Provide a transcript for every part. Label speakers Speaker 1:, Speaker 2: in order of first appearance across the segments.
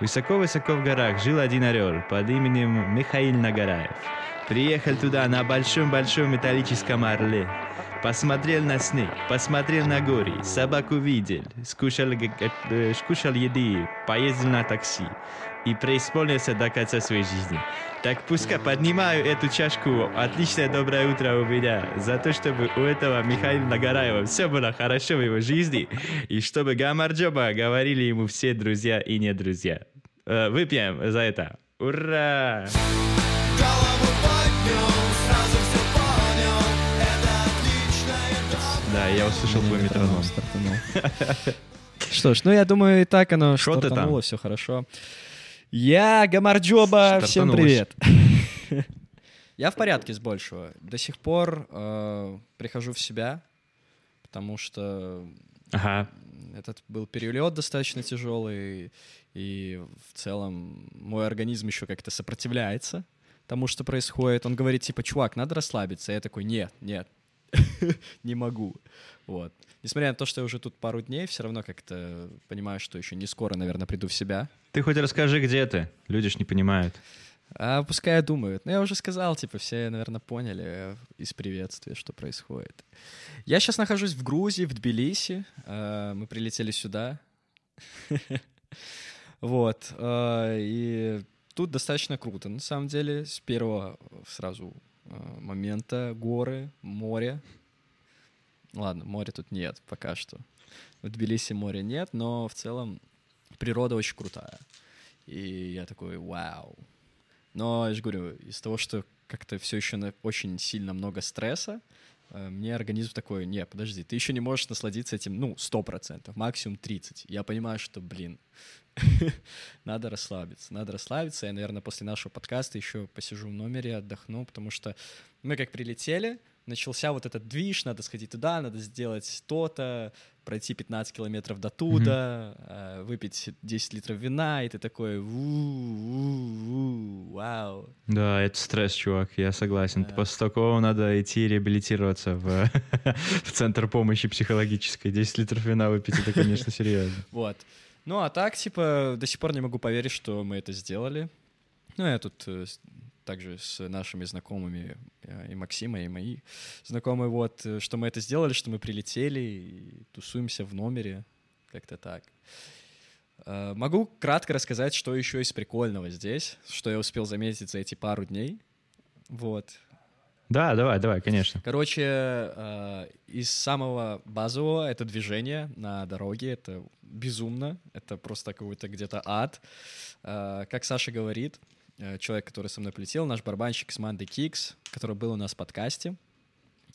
Speaker 1: Высоко-высоко в горах жил один орел под именем Михаил Нагараев. Приехал туда на большом-большом металлическом орле. Посмотрел на снег, посмотрел на горы, собаку видел, скушал, э, скушал еды, поездил на такси и преисполнился до конца своей жизни. Так пускай поднимаю эту чашку. Отличное доброе утро у меня. За то, чтобы у этого Михаила Нагараева все было хорошо в его жизни. И чтобы Гамарджоба говорили ему все друзья и не друзья. Э, выпьем за это. Ура! Да, я услышал твой метроном.
Speaker 2: Что ж, ну я думаю, и так оно
Speaker 1: Шо ты
Speaker 2: стартануло, все хорошо. Я Гамарджоба, всем привет. Я в порядке с большего. До сих пор э, прихожу в себя, потому что
Speaker 1: Ага.
Speaker 2: этот был перелет достаточно тяжелый, и в целом мой организм еще как-то сопротивляется тому, что происходит. Он говорит, типа, чувак, надо расслабиться. Я такой, нет, нет, не могу. Вот. Несмотря на то, что я уже тут пару дней, все равно как-то понимаю, что еще не скоро, наверное, приду в себя.
Speaker 1: Ты хоть расскажи, где ты. Люди ж не понимают.
Speaker 2: А пускай думают. Ну, я уже сказал, типа, все, наверное, поняли э, из приветствия, что происходит. Я сейчас нахожусь в Грузии, в Тбилиси. Э, Мы прилетели сюда. Вот. э, И тут достаточно круто. На самом деле, с первого сразу момента горы, море. Ладно, моря тут нет пока что. В Тбилиси моря нет, но в целом природа очень крутая. И я такой, вау. Но я же говорю, из того, что как-то все еще на- очень сильно много стресса, э, мне организм такой, не, подожди, ты еще не можешь насладиться этим, ну, 100%, максимум 30%. Я понимаю, что, блин, надо расслабиться, надо расслабиться. Я, наверное, после нашего подкаста еще посижу в номере, отдохну, потому что мы как прилетели, начался вот этот движ, надо сходить туда, надо сделать то-то, пройти 15 километров до туда, э, выпить 10 литров вина, и ты такой, «У-у-у, вау.
Speaker 1: Да, это стресс, чувак, я согласен.
Speaker 2: Да.
Speaker 1: После такого надо идти реабилитироваться в, в центр помощи психологической. 10 литров вина выпить, это, конечно, серьезно.
Speaker 2: Вот. Ну, а так, типа, до сих пор не могу поверить, что мы это сделали. Ну, я тут э, также с нашими знакомыми, э, и Максима, и мои знакомые, вот, э, что мы это сделали, что мы прилетели и тусуемся в номере, как-то так. Могу кратко рассказать, что еще из прикольного здесь, что я успел заметить за эти пару дней. Вот.
Speaker 1: Да, давай, давай, конечно.
Speaker 2: Короче, э, из самого базового это движение на дороге, это безумно, это просто какой-то где-то ад. Э, как Саша говорит, э, человек, который со мной полетел, наш барабанщик с Манды Кикс, который был у нас в подкасте,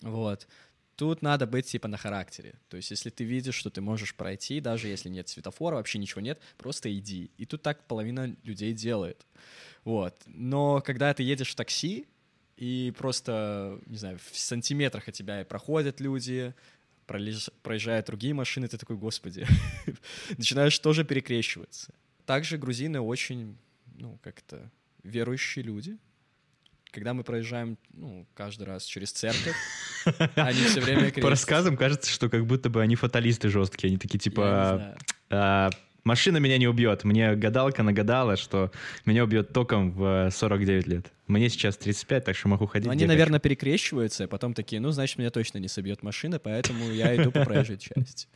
Speaker 2: вот, тут надо быть типа на характере. То есть, если ты видишь, что ты можешь пройти, даже если нет светофора, вообще ничего нет, просто иди. И тут так половина людей делает. Вот. Но когда ты едешь в такси, и просто, не знаю, в сантиметрах от тебя проходят люди, проезжают другие машины, ты такой, господи, начинаешь тоже перекрещиваться. Также грузины очень, ну, как-то верующие люди. Когда мы проезжаем, ну, каждый раз через церковь, они все время
Speaker 1: По
Speaker 2: крестятся.
Speaker 1: рассказам кажется, что как будто бы они фаталисты жесткие. Они такие, типа. «А, машина меня не убьет. Мне гадалка нагадала, что меня убьет током в э, 49 лет. Мне сейчас 35, так что могу ходить. Где
Speaker 2: они, наверное, перекрещиваются, а потом такие, ну, значит, меня точно не собьет машина, поэтому я иду по проезжей части.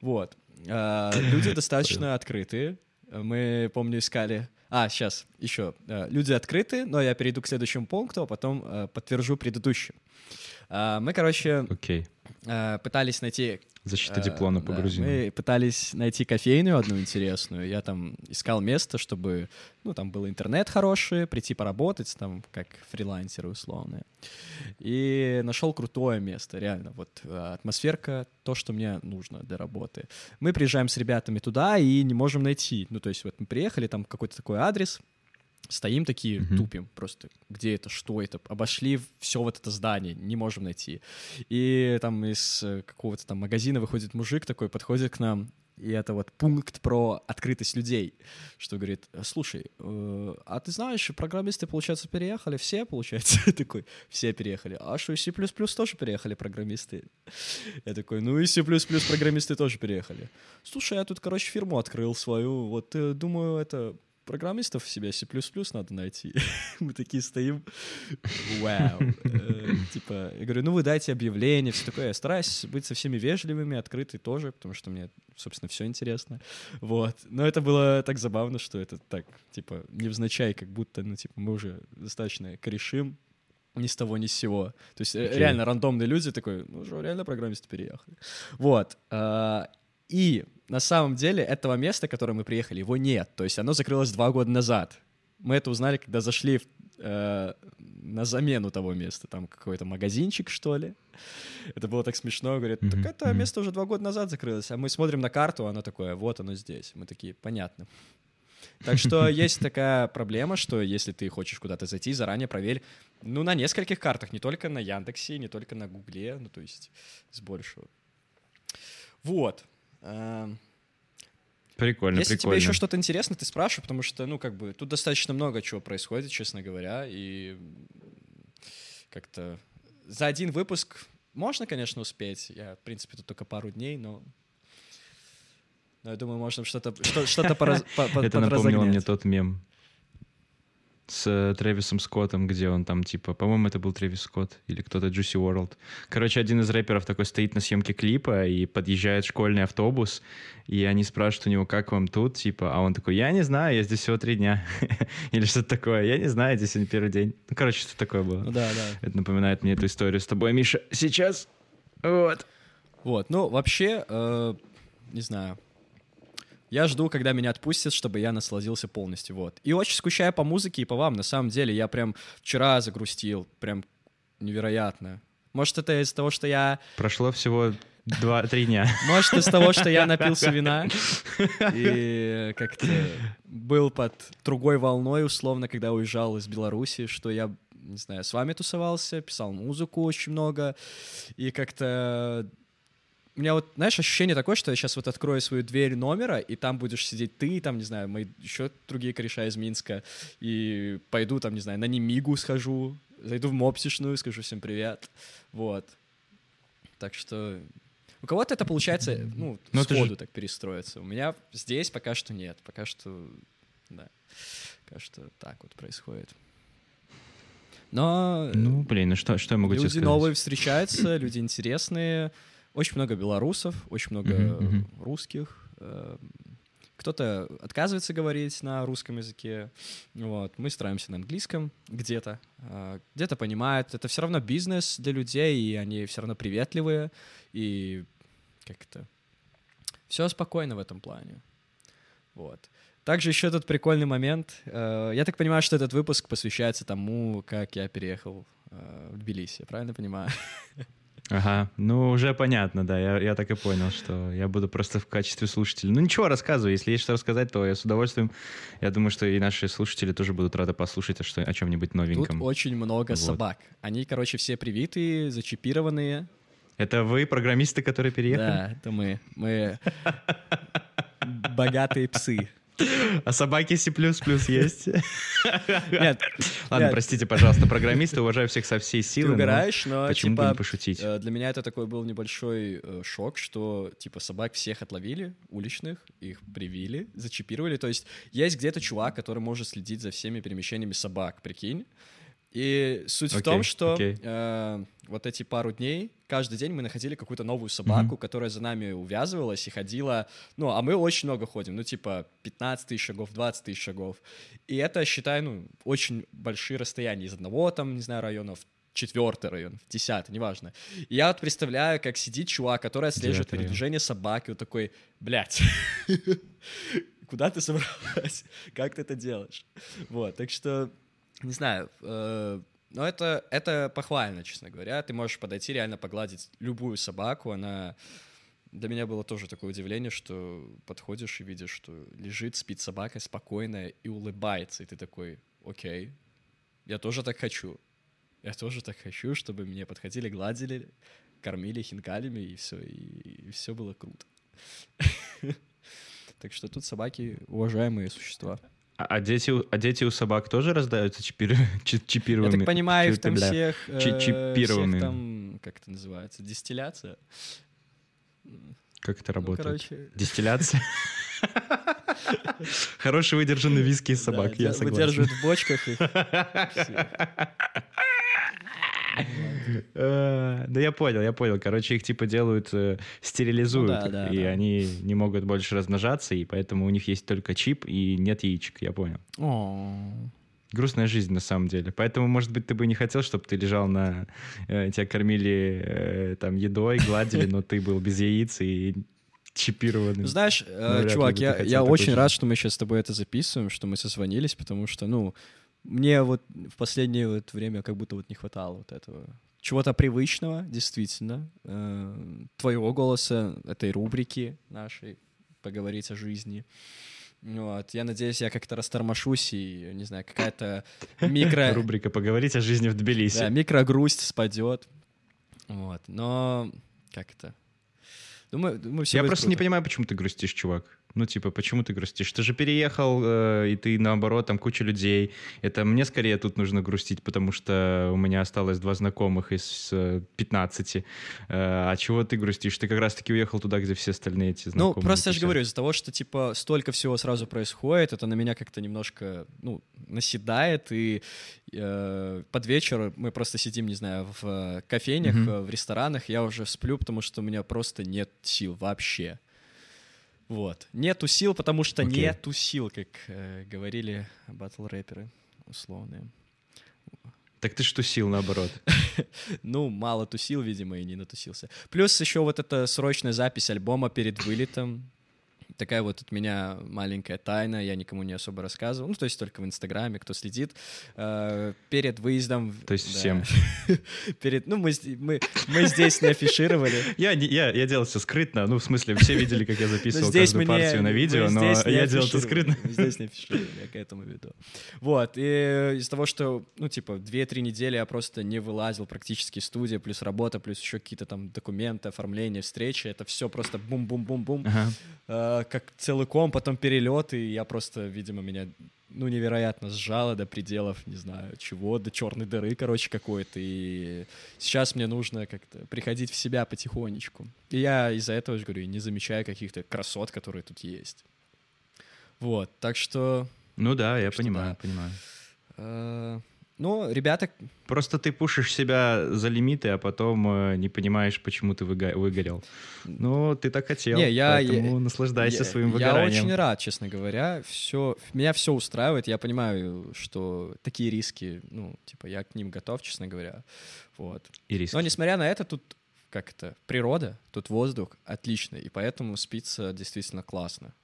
Speaker 2: Вот. А, Люди достаточно открытые. Мы, помню, искали... А, сейчас, еще. А, Люди открыты, но я перейду к следующему пункту, а потом а, подтвержу предыдущим. А, Мы, короче,
Speaker 1: хочу.
Speaker 2: Пытались найти
Speaker 1: Защита
Speaker 2: Э,
Speaker 1: диплома по
Speaker 2: да,
Speaker 1: грузину.
Speaker 2: Мы пытались найти кофейную одну интересную. Я там искал место, чтобы, ну, там был интернет хороший, прийти поработать, там, как фрилансеры условные. И нашел крутое место, реально. Вот э, атмосферка, то, что мне нужно для работы. Мы приезжаем с ребятами туда и не можем найти. Ну, то есть вот мы приехали, там какой-то такой адрес, Стоим такие,
Speaker 1: Мгм.
Speaker 2: тупим просто. Где это, что это? Обошли все вот это здание, не можем найти. И там из э, какого-то там магазина выходит мужик такой, подходит к нам, и это вот пункт про открытость людей, что говорит, слушай, э, а ты знаешь, программисты, получается, переехали, все, получается, такой, все переехали, а что, и C++ тоже переехали программисты? Я такой, ну и C++ программисты тоже переехали. Слушай, я тут, короче, фирму открыл свою, вот, э, думаю, это, программистов в себе C++ надо найти. Мы такие стоим, вау. Э, типа, я говорю, ну вы дайте объявление, все такое. Я стараюсь быть со всеми вежливыми, открытый тоже, потому что мне, собственно, все интересно. Вот. Но это было так забавно, что это так, типа, невзначай, как будто, ну, типа, мы уже достаточно корешим, ни с того, ни с сего. То есть okay. Э, реально рандомные люди такой, ну что, реально программисты переехали. Вот. И на самом деле этого места, которое мы приехали, его нет. То есть оно закрылось два года назад. Мы это узнали, когда зашли в, э, на замену того места. Там какой-то магазинчик, что ли. Это было так смешно. Говорят, так mm-hmm. это место уже два года назад закрылось. А мы смотрим на карту, оно такое, вот оно здесь. Мы такие, понятно. Так что есть такая проблема, что если ты хочешь куда-то зайти, заранее проверь, ну, на нескольких картах, не только на Яндексе, не только на Гугле, ну, то есть с большего. Вот. Эм,
Speaker 1: прикольно,
Speaker 2: Если
Speaker 1: прикольно.
Speaker 2: тебе еще что-то интересно, ты спрашивай, потому что, ну, как бы, тут достаточно много чего происходит, честно говоря, и как-то за один выпуск можно, конечно, успеть. Я, в принципе, тут только пару дней, но но я думаю, можно что-то что, что-то пораз,
Speaker 1: Это напомнило мне тот мем с э, Трэвисом Скоттом, где он там, типа, по-моему, это был Трэвис Скотт или кто-то Juicy World. Короче, один из рэперов такой стоит на съемке клипа, и подъезжает школьный автобус, и они спрашивают у него, как вам тут, типа, а он такой, я не знаю, я здесь всего три дня. или что-то такое, я не знаю, здесь сегодня первый день. Ну, короче, что такое было.
Speaker 2: Ну, да, да.
Speaker 1: Это напоминает мне эту историю с тобой, Миша. Сейчас. Вот.
Speaker 2: Вот, ну, вообще, э, не знаю, я жду, когда меня отпустят, чтобы я насладился полностью, вот. И очень скучаю по музыке и по вам, на самом деле. Я прям вчера загрустил, прям невероятно. Может, это из-за того, что я...
Speaker 1: Прошло всего два-три дня.
Speaker 2: Может, из-за того, что я напился вина и как-то был под другой волной, условно, когда уезжал из Беларуси, что я, не знаю, с вами тусовался, писал музыку очень много, и как-то у меня вот, знаешь, ощущение такое, что я сейчас вот открою свою дверь номера, и там будешь сидеть ты, там, не знаю, мои еще другие кореша из Минска, и пойду там, не знаю, на Немигу схожу, зайду в мопсишную, скажу всем привет, вот. Так что у кого-то это получается, ну, Но ну, сходу же... так перестроиться. У меня здесь пока что нет, пока что, да, пока что так вот происходит. Но...
Speaker 1: Ну, блин, ну что, что я могу
Speaker 2: люди
Speaker 1: тебе сказать?
Speaker 2: Люди новые встречаются, люди интересные, очень много белорусов, очень много mm-hmm, mm-hmm. русских. Эм, кто-то отказывается говорить на русском языке. Вот. Мы стараемся на английском где-то. А, где-то понимают. Это все равно бизнес для людей, и они все равно приветливые. И как-то все спокойно в этом плане. Вот. Также еще тут прикольный момент. Э, я так понимаю, что этот выпуск посвящается тому, как я переехал э, в Тбилиси. Правильно понимаю?
Speaker 1: Ага, ну уже понятно, да, я, я так и понял, что я буду просто в качестве слушателя. Ну ничего, рассказывай, если есть что рассказать, то я с удовольствием, я думаю, что и наши слушатели тоже будут рады послушать о, что, о чем-нибудь новеньком.
Speaker 2: Тут очень много вот. собак. Они, короче, все привитые, зачипированные.
Speaker 1: Это вы, программисты, которые переехали?
Speaker 2: Да, это мы. Мы богатые псы.
Speaker 1: А собаки C++ есть? Нет. Ладно, простите, пожалуйста, программисты, уважаю всех со всей силы.
Speaker 2: Ты угораешь, но,
Speaker 1: почему
Speaker 2: типа,
Speaker 1: бы не пошутить?
Speaker 2: Э, для меня это такой был небольшой э, шок, что, типа, собак всех отловили, уличных, их привили, зачипировали. То есть есть где-то чувак, который может следить за всеми перемещениями собак, прикинь. И суть okay, в том, что okay. э, вот эти пару дней, каждый день мы находили какую-то новую собаку, mm-hmm. которая за нами увязывалась и ходила. Ну, а мы очень много ходим, ну, типа 15 тысяч шагов, 20 тысяч шагов. И это, считаю, ну, очень большие расстояния из одного, там, не знаю, района в четвертый район, в десятый, неважно. И я вот представляю, как сидит чувак, который отслеживает передвижение собаки, вот такой, блядь, куда ты собралась? Как ты это делаешь? Вот, так что не знаю, э, но это, это похвально, честно говоря. Ты можешь подойти, реально погладить любую собаку, она... Для меня было тоже такое удивление, что подходишь и видишь, что лежит, спит собака спокойная и улыбается, и ты такой, окей, я тоже так хочу. Я тоже так хочу, чтобы мне подходили, гладили, кормили хинкалями, и все, и, и все было круто. Так что тут собаки уважаемые существа.
Speaker 1: А, а дети, а дети у собак тоже раздаются чипир, чипированными?
Speaker 2: Я так понимаю, их там всех,
Speaker 1: э, чипированными.
Speaker 2: всех там, как это называется, дистилляция?
Speaker 1: Как это ну, работает? Ну, короче... Дистилляция? Хороший выдержанный виски из собак, я согласен.
Speaker 2: Выдерживают в бочках их.
Speaker 1: Э, Да я понял, я понял. Короче, их типа делают, э, стерилизуют,
Speaker 2: Ну
Speaker 1: и они не могут больше размножаться, и поэтому у них есть только чип и нет яичек, я понял. Грустная жизнь на самом деле. Поэтому, может быть, ты бы не хотел, чтобы ты лежал на... э, тебя кормили там едой, гладили, но ты был без яиц и чипированный.
Speaker 2: Знаешь,
Speaker 1: ли
Speaker 2: чувак, я, я очень рад, что мы сейчас с тобой это записываем, что мы созвонились, потому что, ну, мне вот в последнее вот время как будто вот не хватало вот этого чего-то привычного, действительно, э, твоего голоса, этой рубрики нашей «Поговорить о жизни». Вот. Я надеюсь, я как-то растормошусь и, не знаю, какая-то микро...
Speaker 1: Рубрика «Поговорить о жизни в Тбилиси».
Speaker 2: Да, микрогрусть спадет. Вот. Но как это? Думаю, думаю все
Speaker 1: Я просто не
Speaker 2: круто.
Speaker 1: понимаю, почему ты грустишь, чувак. Ну, типа, почему ты грустишь? Ты же переехал, э, и ты, наоборот, там куча людей. Это мне скорее тут нужно грустить, потому что у меня осталось два знакомых из э, 15. Э, а чего ты грустишь? Ты как раз-таки уехал туда, где все остальные эти
Speaker 2: Ну,
Speaker 1: знакомые.
Speaker 2: просто я же говорю, из-за того, что, типа, столько всего сразу происходит, это на меня как-то немножко, ну, наседает, и э, под вечер мы просто сидим, не знаю, в э, кофейнях, э, в ресторанах, я уже сплю, потому что у меня просто нет сил вообще. Вот. Нету сил, потому что
Speaker 1: Окей.
Speaker 2: нету сил, как э, говорили батл-рэперы условные.
Speaker 1: Так ты что сил, наоборот.
Speaker 2: Ну, мало тусил, видимо, и не натусился. Плюс еще вот эта срочная запись альбома перед вылетом. Такая вот от меня маленькая тайна, я никому не особо рассказывал. Ну, то есть только в Инстаграме, кто следит. Э, перед выездом...
Speaker 1: То есть
Speaker 2: да.
Speaker 1: всем.
Speaker 2: Перед... Ну, мы, мы, мы здесь не афишировали.
Speaker 1: Я, я, я делал все скрытно, ну, в смысле, все видели, как я
Speaker 2: Но
Speaker 1: записывал
Speaker 2: здесь
Speaker 1: каждую партию на видео, но я делал это скрытно.
Speaker 2: Мы здесь не афишировали, я к этому веду. Вот, и из того, что, ну, типа, 2-3 недели я просто не вылазил практически из студии, плюс работа, плюс еще какие-то там документы, оформление, встречи, это все просто бум-бум-бум-бум,
Speaker 1: Ага.
Speaker 2: Э, как целиком, потом перелет, и я просто, видимо, меня ну, невероятно сжало до пределов, не знаю, чего, до черной дыры, короче, какой-то. И сейчас мне нужно как-то приходить в себя потихонечку. И я из-за этого, же говорю, не замечаю каких-то красот, которые тут есть. Вот, так что...
Speaker 1: Ну да, я понимаю,
Speaker 2: да.
Speaker 1: понимаю.
Speaker 2: Ну, ребята,
Speaker 1: Просто ты пушишь себя за лимиты, а потом э, не понимаешь, почему ты выго- выгорел. Ну, ты так хотел,
Speaker 2: Не, я-
Speaker 1: поэтому
Speaker 2: я-
Speaker 1: наслаждайся
Speaker 2: я,
Speaker 1: своим
Speaker 2: я
Speaker 1: выгоранием.
Speaker 2: очень рад, честно говоря. Все, меня все устраивает. Я понимаю, что такие риски, ну, типа, я к ним готов, честно говоря. Вот.
Speaker 1: И риски.
Speaker 2: Но несмотря на это, тут как это, природа, тут воздух отличный, и поэтому спится действительно классно.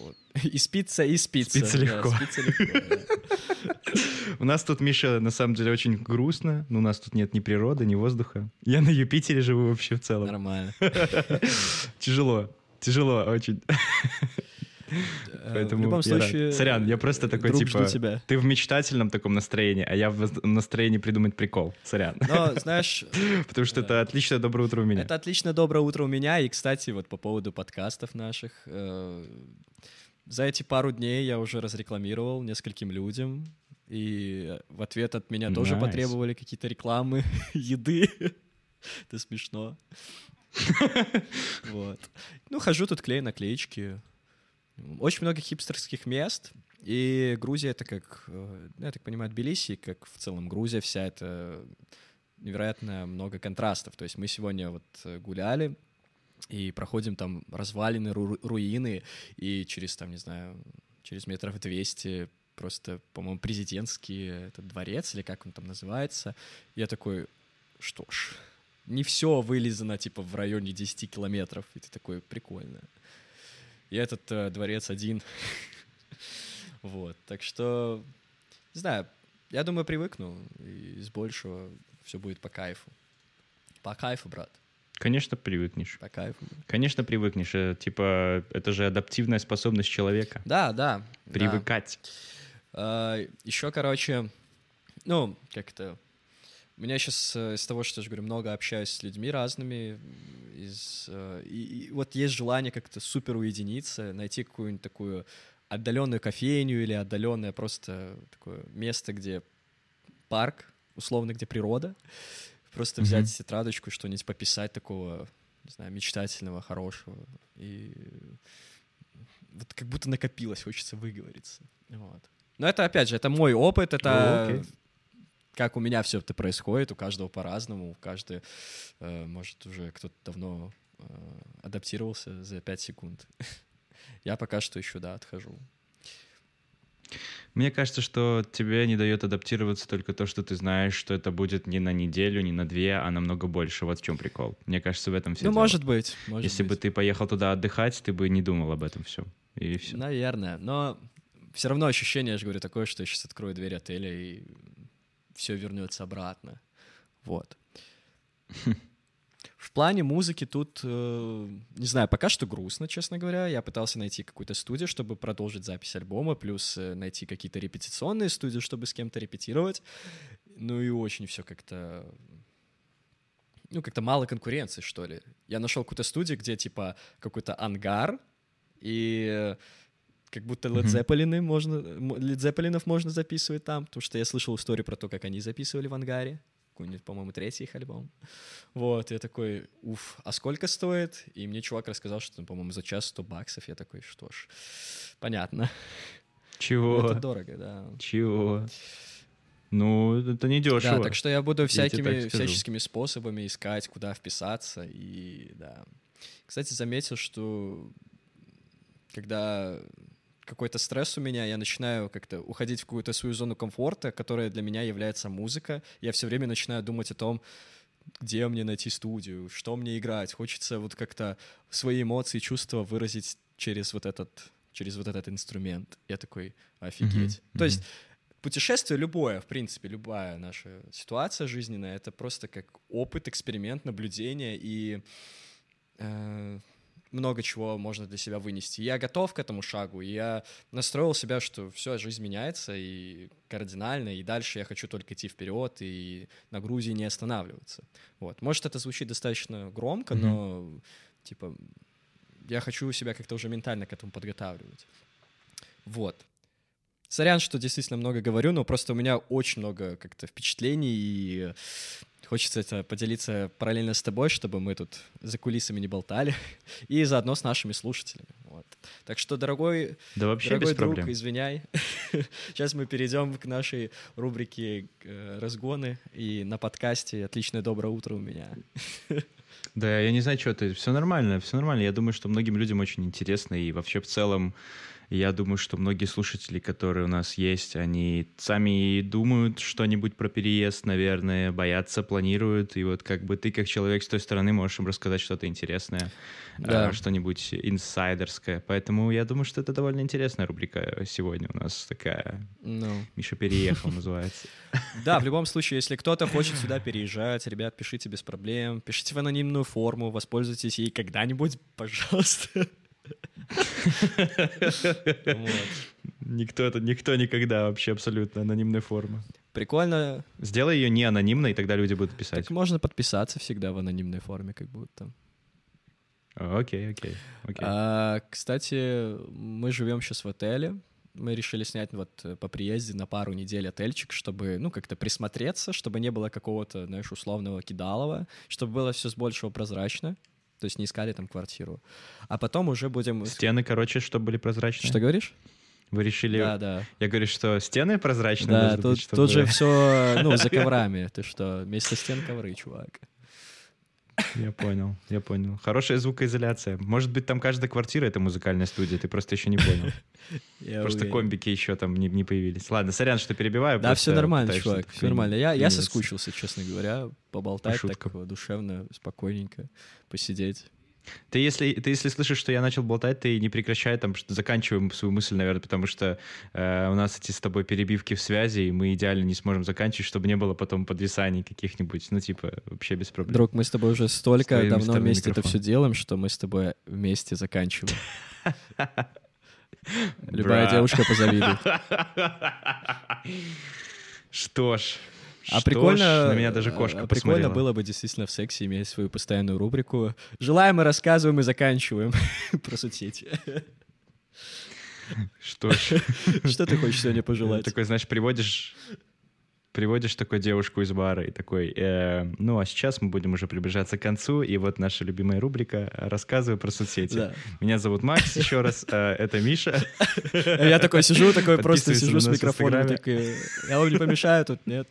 Speaker 2: Вот. И спится, и спится.
Speaker 1: Спится
Speaker 2: да,
Speaker 1: легко.
Speaker 2: спится легко, да.
Speaker 1: У нас тут, Миша, на самом деле очень грустно. но У нас тут нет ни природы, ни воздуха. Я на Юпитере живу вообще в целом.
Speaker 2: Нормально.
Speaker 1: Тяжело. Тяжело очень.
Speaker 2: Э,
Speaker 1: Поэтому
Speaker 2: в любом
Speaker 1: я рад.
Speaker 2: случае,
Speaker 1: Сорян, я просто такой,
Speaker 2: друг,
Speaker 1: типа,
Speaker 2: тебя.
Speaker 1: Ты в мечтательном таком настроении, а я в настроении придумать прикол. Сорян.
Speaker 2: Но, знаешь,
Speaker 1: Потому что
Speaker 2: да.
Speaker 1: это отличное доброе утро у меня.
Speaker 2: Это отлично доброе утро у меня. И, кстати, вот по поводу подкастов наших. За эти пару дней я уже разрекламировал нескольким людям. И в ответ от меня тоже
Speaker 1: Nice.
Speaker 2: потребовали какие-то рекламы еды. Это смешно. Вот. Ну, хожу тут клею наклеечки. Очень много хипстерских мест. И Грузия это как, э, ну, я так понимаю, Тбилиси, как в целом Грузия вся это невероятно много контрастов. То есть мы сегодня вот э, гуляли и проходим там развалины, ру- руины, и через там, не знаю, через метров 200 просто, по-моему, президентский этот дворец, или как он там называется. Я такой, что ж, не все вылезано, типа, в районе 10 километров. И ты такой, прикольно. И этот э, дворец один. Вот, так что, не знаю, я думаю, привыкну, и из большего все будет по кайфу. По кайфу, брат,
Speaker 1: Конечно, привыкнешь.
Speaker 2: по кайфу.
Speaker 1: Конечно, привыкнешь. Э, Типа, это же адаптивная способность человека.
Speaker 2: Да, да. да.
Speaker 1: Привыкать.
Speaker 2: Еще, короче, ну, как это... У меня сейчас из того, что я же говорю, много общаюсь с людьми разными, из, э, и, и вот есть желание как-то супер уединиться, найти какую-нибудь такую отдаленную кофейню или отдаленное просто такое место, где парк, условно, где природа, просто
Speaker 1: Мгм.
Speaker 2: взять тетрадочку, что-нибудь пописать такого, не знаю, мечтательного, хорошего, и вот как будто накопилось, хочется выговориться. Вот. Но это, опять же, это мой опыт, это
Speaker 1: окей.
Speaker 2: как у меня все это происходит, у каждого по-разному, у каждого, э, может, уже кто-то давно э, адаптировался за 5 секунд. Я пока что еще, да, отхожу.
Speaker 1: Мне кажется, что тебе не дает адаптироваться только то, что ты знаешь, что это будет не на неделю, не на две, а намного больше. Вот в чем прикол. Мне кажется, в этом все
Speaker 2: Ну,
Speaker 1: дело.
Speaker 2: может быть. Может
Speaker 1: Если бы
Speaker 2: быть.
Speaker 1: ты поехал туда отдыхать, ты бы не думал об этом все. И все.
Speaker 2: Наверное, но все равно ощущение, я же говорю, такое, что я сейчас открою дверь отеля и все вернется обратно. Вот. В плане музыки тут, э, не знаю, пока что грустно, честно говоря. Я пытался найти какую-то студию, чтобы продолжить запись альбома, плюс э, найти какие-то репетиционные студии, чтобы с кем-то репетировать. Ну и очень все как-то... Ну, как-то мало конкуренции, что ли. Я нашел какую-то студию, где, типа, какой-то ангар, и э, как будто Led. Zeppelin можно, Led Zeppelin можно записывать там, потому что я слышал историю про то, как они записывали в ангаре, какой-нибудь, по-моему, третий их альбом. Вот, я такой, уф, а сколько стоит? И мне чувак рассказал, что, ну, по-моему, за час 100 баксов. Я такой, что ж, понятно.
Speaker 1: Чего?
Speaker 2: Это дорого, да.
Speaker 1: Чего? Ну, это не дешево.
Speaker 2: Да, так что я буду всякими,
Speaker 1: скажу.
Speaker 2: всяческими способами искать, куда вписаться, и да. Кстати, заметил, что когда какой-то стресс у меня, я начинаю как-то уходить в какую-то свою зону комфорта, которая для меня является музыка. Я все время начинаю думать о том, где мне найти студию, что мне играть. Хочется вот как-то свои эмоции, чувства выразить через вот этот, через вот этот инструмент. Я такой, офигеть.
Speaker 1: Мгм,
Speaker 2: То есть путешествие любое, в принципе, любая наша ситуация жизненная, это просто как опыт, эксперимент, наблюдение и э, много чего можно для себя вынести. Я готов к этому шагу, и я настроил себя, что все, жизнь меняется и кардинально, и дальше я хочу только идти вперед и на Грузии не останавливаться. Вот. Может, это звучит достаточно громко,
Speaker 1: Мгм.
Speaker 2: но типа я хочу себя как-то уже ментально к этому подготавливать. Вот. Сорян, что действительно много говорю, но просто у меня очень много как-то впечатлений, и хочется это поделиться параллельно с тобой, чтобы мы тут за кулисами не болтали, и заодно с нашими слушателями. Вот. Так что, дорогой,
Speaker 1: Да вообще
Speaker 2: дорогой
Speaker 1: без
Speaker 2: друг,
Speaker 1: проблем.
Speaker 2: извиняй. Сейчас мы перейдем к нашей рубрике э, «Разгоны», и на подкасте «Отличное доброе утро» у меня.
Speaker 1: Да, я не знаю, что ты. Все нормально, все нормально. Я думаю, что многим людям очень интересно. И вообще в целом, я думаю, что многие слушатели, которые у нас есть, они сами думают что-нибудь про переезд, наверное, боятся, планируют. И вот как бы ты, как человек с той стороны, можешь им рассказать что-то интересное,
Speaker 2: Да.
Speaker 1: а, что-нибудь инсайдерское. Поэтому я думаю, что это довольно интересная рубрика сегодня у нас такая.
Speaker 2: Ну,
Speaker 1: Миша переехал, называется.
Speaker 2: Да, в любом случае, если кто-то хочет сюда переезжать, ребят, пишите без проблем, пишите в анонимную форму, воспользуйтесь ей когда-нибудь, пожалуйста.
Speaker 1: Никто, это, никто никогда вообще абсолютно анонимная форма.
Speaker 2: Прикольно.
Speaker 1: Сделай ее не анонимной, и тогда люди будут писать.
Speaker 2: Так можно подписаться всегда в анонимной форме, как будто.
Speaker 1: Окей, окей, окей.
Speaker 2: А, кстати, мы живем сейчас в отеле. Мы решили снять вот э, по приезде на пару недель отельчик, чтобы, ну, как-то присмотреться, чтобы не было какого-то, знаешь, условного кидалова, чтобы было все с большего прозрачно. То есть не искали там квартиру. А потом уже будем...
Speaker 1: Стены, короче, чтобы были прозрачные.
Speaker 2: Что говоришь?
Speaker 1: Вы решили...
Speaker 2: Да, да.
Speaker 1: Я говорю, что стены прозрачные
Speaker 2: Да, тут,
Speaker 1: быть, чтобы-
Speaker 2: тут же все, ну, за коврами. Ты что, вместо стен ковры, чувак.
Speaker 1: Я понял, я понял. Хорошая звукоизоляция. Может быть, там каждая квартира — это музыкальная студия, ты просто еще не понял. Просто комбики еще там не, появились. Ладно, сорян, что перебиваю.
Speaker 2: Да, все нормально, чувак, все нормально. Я, соскучился, честно говоря, поболтать так душевно, спокойненько, посидеть.
Speaker 1: Ты если, ты если слышишь, что я начал болтать, ты не прекращай там, что заканчиваем свою мысль, наверное, потому что э, у нас эти с тобой перебивки в связи, и мы идеально не сможем заканчивать, чтобы не было потом подвисаний каких-нибудь, ну, типа, вообще без проблем.
Speaker 2: Друг, мы с тобой уже столько
Speaker 1: Своими
Speaker 2: давно вместе это
Speaker 1: микрофон.
Speaker 2: все делаем, что мы с тобой вместе заканчиваем. Любая девушка позавидует.
Speaker 1: Что ж.
Speaker 2: А
Speaker 1: что
Speaker 2: прикольно,
Speaker 1: ж, на меня даже кошка
Speaker 2: а прикольно было бы действительно в сексе иметь свою постоянную рубрику. Желаем и рассказываем и заканчиваем про соцсети.
Speaker 1: Что ж.
Speaker 2: Что ты хочешь сегодня пожелать?
Speaker 1: Такой, знаешь, приводишь... приводишь такой девушку из бара и такой, э, ну а сейчас мы будем уже приближаться к концу, и вот наша любимая рубрика «Рассказываю про соцсети».
Speaker 2: Да.
Speaker 1: Меня зовут Макс, еще раз, э, это Миша.
Speaker 2: А Я такой сижу, такой просто сижу с микрофоном, такой, я вам не помешаю тут, нет?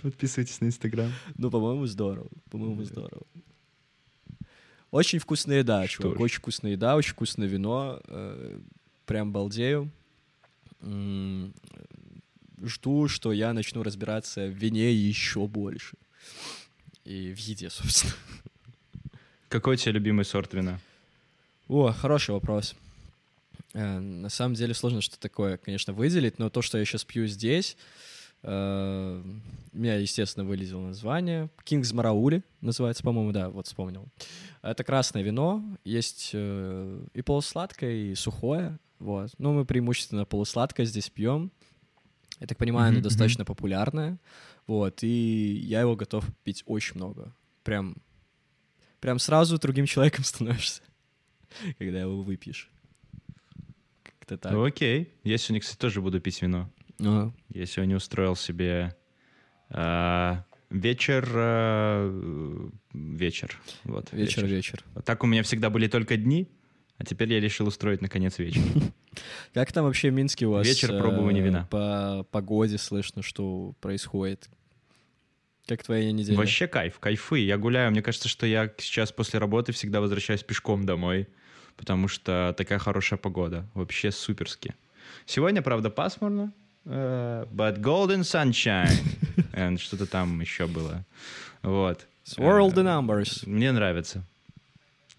Speaker 1: Подписывайтесь на Инстаграм.
Speaker 2: Ну, по-моему, здорово, по-моему, здорово. Очень вкусная еда,
Speaker 1: Что
Speaker 2: чувак,
Speaker 1: ж.
Speaker 2: очень вкусная еда, очень вкусное вино, э, прям балдею. Жду, что я начну разбираться в вине еще больше. И в еде, собственно.
Speaker 1: Какой у тебя любимый сорт вина?
Speaker 2: О, хороший вопрос. Э, На самом деле сложно что такое, конечно, выделить, но то, что я сейчас пью здесь, э, меня, естественно, вылезло название. King's Мараули называется, по-моему, да, вот вспомнил. Это красное вино, есть э, и полусладкое, и сухое, вот. Но мы преимущественно полусладкое здесь пьем. Я так понимаю,
Speaker 1: Мгм,
Speaker 2: оно достаточно популярное, вот, и я его готов пить очень много. Прям, прям сразу другим человеком становишься когда его выпьешь. Как-то так.
Speaker 1: Окей. Я сегодня, кстати, тоже буду пить вино.
Speaker 2: Ну,
Speaker 1: Я сегодня устроил себе а, вечер... а, вечер. Вот,
Speaker 2: вечер, вечер.
Speaker 1: Так у меня всегда были только дни, а теперь я решил устроить, наконец, вечер.
Speaker 2: Как там вообще в Минске у вас?
Speaker 1: Вечер пробования
Speaker 2: э,
Speaker 1: вина.
Speaker 2: По погоде слышно, что происходит. Как твоя неделя?
Speaker 1: Вообще кайф, кайфы. Я гуляю. Мне кажется, что я сейчас после работы всегда возвращаюсь пешком домой, потому что такая хорошая погода. Вообще суперски. Сегодня, правда, пасмурно, э, but golden sunshine. And что-то там еще было. Вот.
Speaker 2: Swirl the
Speaker 1: Э,
Speaker 2: numbers.
Speaker 1: Мне нравится.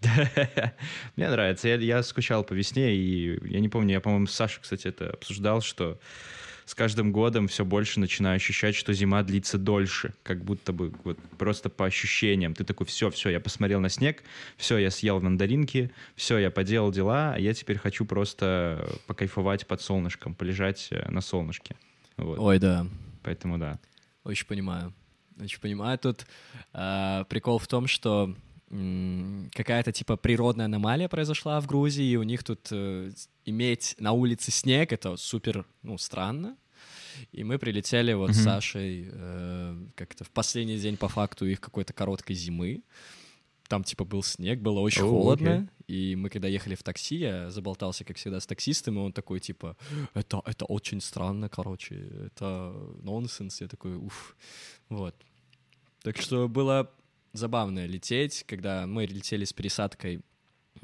Speaker 1: Мне нравится. Я, я скучал по весне, и я не помню, я, по-моему, с Сашей, кстати, это обсуждал, что с каждым годом все больше начинаю ощущать, что зима длится дольше, как будто бы вот просто по ощущениям. Ты такой, все, все, я посмотрел на снег, все, я съел мандаринки, все, я поделал дела, а я теперь хочу просто покайфовать под солнышком, полежать э, на солнышке. Вот.
Speaker 2: Ой, да.
Speaker 1: Поэтому да.
Speaker 2: Очень понимаю. Очень понимаю. Тут э, прикол в том, что какая-то типа природная аномалия произошла в Грузии, и у них тут э, иметь на улице снег это супер, ну, странно. И мы прилетели вот с
Speaker 1: Мгм.
Speaker 2: Сашей э, как-то в последний день по факту их какой-то короткой зимы. Там типа был снег, было очень
Speaker 1: О,
Speaker 2: холодно. И мы когда ехали в такси, я заболтался, как всегда, с таксистом, и он такой типа, это, это очень странно, короче, это нонсенс. Я такой, уф. Вот. Так что было забавно лететь, когда мы летели с пересадкой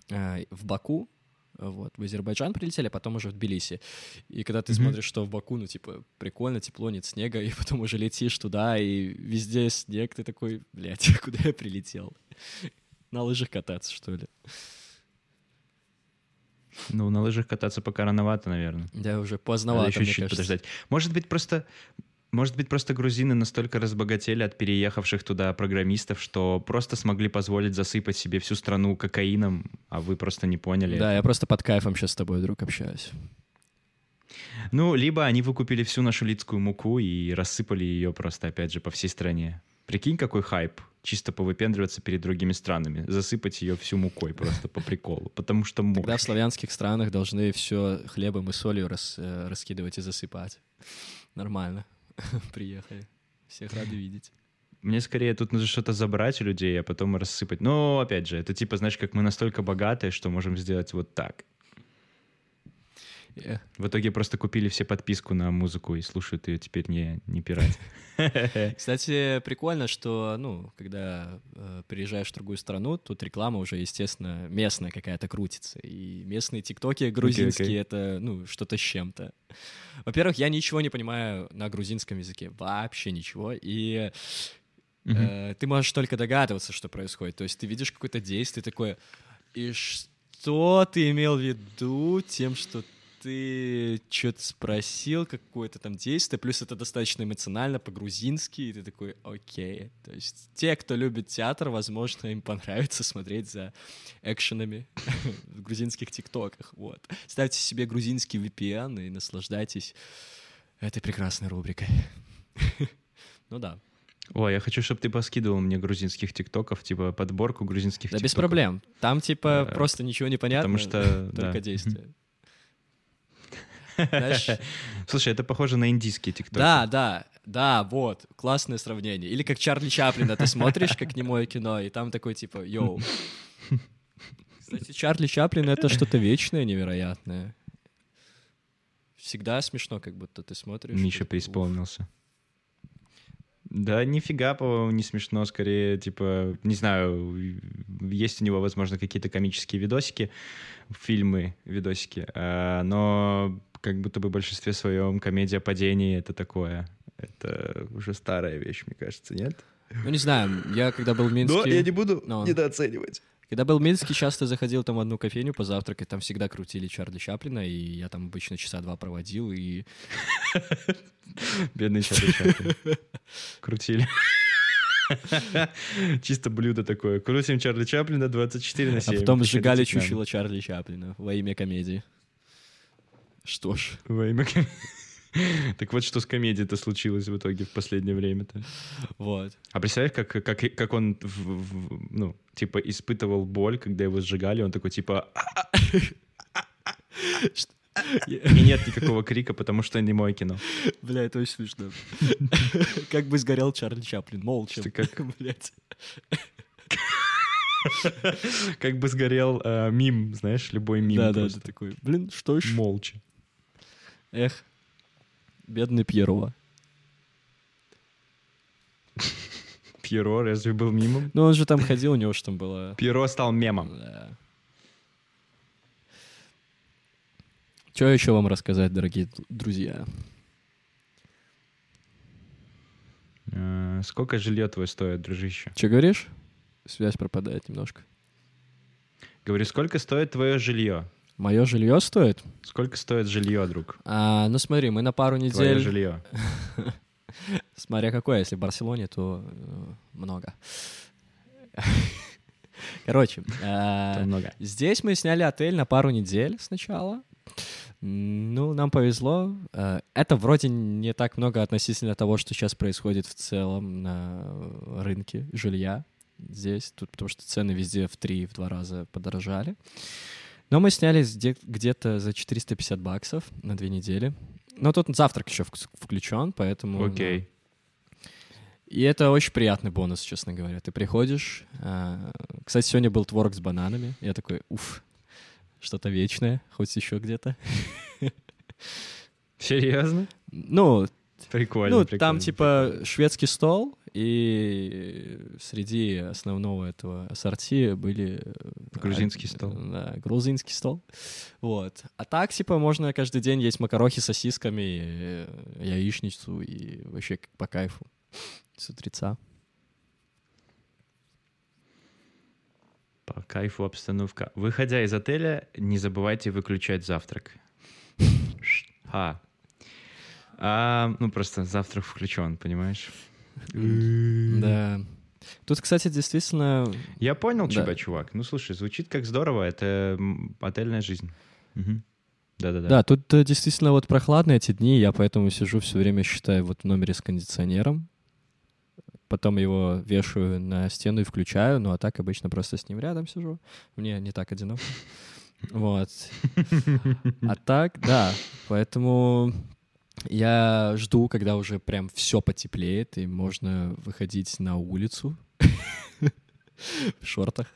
Speaker 2: э, в Баку, вот, в Азербайджан прилетели, а потом уже в Тбилиси. И когда ты
Speaker 1: Мгм.
Speaker 2: смотришь, что в Баку, ну, типа, прикольно, тепло, нет снега, и потом уже летишь туда, и везде снег, ты такой, блядь, куда я прилетел? На лыжах кататься, что ли?
Speaker 1: Ну, на лыжах кататься пока рановато, наверное.
Speaker 2: Да, уже
Speaker 1: Надо
Speaker 2: поздновато,
Speaker 1: еще
Speaker 2: мне
Speaker 1: чуть-чуть
Speaker 2: кажется.
Speaker 1: подождать. Может быть, просто... Может быть, просто грузины настолько разбогатели от переехавших туда программистов, что просто смогли позволить засыпать себе всю страну кокаином, а вы просто не поняли.
Speaker 2: Да, я просто под кайфом сейчас с тобой, друг, общаюсь.
Speaker 1: Ну, либо они выкупили всю нашу лидскую муку и рассыпали ее просто, опять же, по всей стране. Прикинь, какой хайп. Чисто повыпендриваться перед другими странами. Засыпать ее всю мукой просто по приколу. Потому что
Speaker 2: Тогда в славянских странах должны все хлебом и солью рас- э, раскидывать и засыпать. Нормально. Приехали. Всех рады видеть.
Speaker 1: Мне скорее тут нужно что-то забрать у людей, а потом рассыпать. Но, опять же, это типа, знаешь, как мы настолько богатые, что можем сделать вот так. В итоге просто купили все подписку на музыку и слушают ее теперь не, не пирать.
Speaker 2: Кстати, прикольно, что, ну, когда э, приезжаешь в другую страну, тут реклама уже, естественно, местная какая-то крутится. И местные тиктоки грузинские
Speaker 1: окей.
Speaker 2: это, ну, что-то с чем-то. Во-первых, я ничего не понимаю на грузинском языке. Вообще ничего. И э, ты можешь только догадываться, что происходит. То есть ты видишь какое-то действие такое, и что ты имел в виду тем, что ты что-то спросил, какое-то там действие, плюс это достаточно эмоционально, по-грузински, и ты такой, окей. То есть те, кто любит театр, возможно, им понравится смотреть за экшенами в грузинских тиктоках, вот. Ставьте себе грузинский VPN и наслаждайтесь этой прекрасной рубрикой. Ну да.
Speaker 1: Ой, я хочу, чтобы ты поскидывал мне грузинских тиктоков, типа подборку грузинских
Speaker 2: Да
Speaker 1: тиктоков.
Speaker 2: без проблем. Там типа
Speaker 1: Э,
Speaker 2: просто ничего не понятно,
Speaker 1: Потому что...
Speaker 2: только
Speaker 1: да.
Speaker 2: действие.
Speaker 1: Слушай, это похоже на индийские тиктоки.
Speaker 2: Да, да, да, вот, классное сравнение. Или как Чарли Чаплина, ты смотришь как немое кино, и там такой типа, йоу. Кстати, Чарли Чаплин — это что-то вечное, невероятное. Всегда смешно, как будто ты смотришь.
Speaker 1: Миша преисполнился. Да, нифига, по-моему, не смешно, скорее, типа, не знаю, есть у него, возможно, какие-то комические видосики, фильмы, видосики, а, но как будто бы в большинстве своем комедия падений — это такое. Это уже старая вещь, мне кажется, нет?
Speaker 2: Ну, не знаю, я когда был в Минске...
Speaker 1: буду
Speaker 2: Ну.
Speaker 1: недооценивать.
Speaker 2: Когда был в Минске, часто заходил там в одну кофейню позавтракать, там всегда крутили Чарли Чаплина, и я там обычно часа два проводил, и
Speaker 1: Бедный Чарли Чаплин. Крутили. Чисто блюдо такое. Крутим Чарли Чаплина 24 на
Speaker 2: а
Speaker 1: 7.
Speaker 2: потом сжигали чучело Чарли Чаплина во имя комедии. Что ж,
Speaker 1: Во имя ком- Так вот, что с комедией-то случилось в итоге в последнее время-то.
Speaker 2: вот.
Speaker 1: А представляешь, как, как, как он, в- в- ну, типа, испытывал боль, когда его сжигали, он такой, типа, «А, и нет никакого крика, потому что не мое кино.
Speaker 2: Бля, это очень смешно. Как бы сгорел Чарли Чаплин, молча.
Speaker 1: Что, как?
Speaker 2: Блядь.
Speaker 1: Как бы сгорел э, мим, знаешь, любой мим
Speaker 2: Да, да,
Speaker 1: просто.
Speaker 2: да, такой, блин, что ж.
Speaker 1: Молча.
Speaker 2: Эх, бедный Пьеро.
Speaker 1: Пьеро разве был мимом?
Speaker 2: Ну, он же там ходил, у него же там было...
Speaker 1: Пьеро стал мемом.
Speaker 2: Да. Что еще вам рассказать, дорогие друзья?
Speaker 1: Э, Сколько жилье твое стоит, дружище?
Speaker 2: Что говоришь? Связь пропадает немножко.
Speaker 1: Говорю, сколько стоит твое жилье?
Speaker 2: Мое жилье стоит?
Speaker 1: Сколько стоит жилье, друг?
Speaker 2: А, ну смотри, мы на пару
Speaker 1: Твое
Speaker 2: недель...
Speaker 1: жилье.
Speaker 2: Смотря какое, если в Барселоне, то э, много. Короче,
Speaker 1: много.
Speaker 2: здесь мы сняли отель на пару недель сначала. Ну, нам повезло. Э, Это вроде не так много относительно того, что сейчас происходит в целом на э, рынке жилья здесь, тут, потому что цены везде в три, в два раза подорожали. Но мы сняли где- где-то за 450 баксов на две недели. Но тут завтрак еще вк- включен, поэтому...
Speaker 1: Окей.
Speaker 2: и это очень приятный бонус, честно говоря. Ты приходишь... а, Кстати, сегодня был творог с бананами. Я такой, уф, что-то вечное, хоть еще где-то.
Speaker 1: Серьезно?
Speaker 2: Ну,
Speaker 1: Прикольно.
Speaker 2: ну
Speaker 1: прикольно,
Speaker 2: там типа шведский стол, и среди основного этого ассорти были... э,
Speaker 1: Грузинский
Speaker 2: а,
Speaker 1: стол.
Speaker 2: Да, грузинский стол. Вот. А так, типа, можно каждый день есть макарохи с сосисками, э, яичницу, и вообще по кайфу с утреца.
Speaker 1: По кайфу обстановка. Выходя из отеля, не забывайте выключать завтрак. Ха. А, ну, просто завтрак включен, понимаешь?
Speaker 2: Да. Тут, кстати, действительно...
Speaker 1: Я понял тебя, чувак. Ну, слушай, звучит как здорово. Это отельная жизнь. Да-да-да.
Speaker 2: Да, тут э, действительно вот прохладно эти дни, я поэтому сижу все время, считаю, вот в номере с кондиционером. Потом его вешаю на стену и включаю, ну а так обычно просто с ним рядом сижу. Мне не так одиноко. Вот. А так, да. Поэтому я жду, когда уже прям все потеплеет, и можно выходить на улицу в шортах,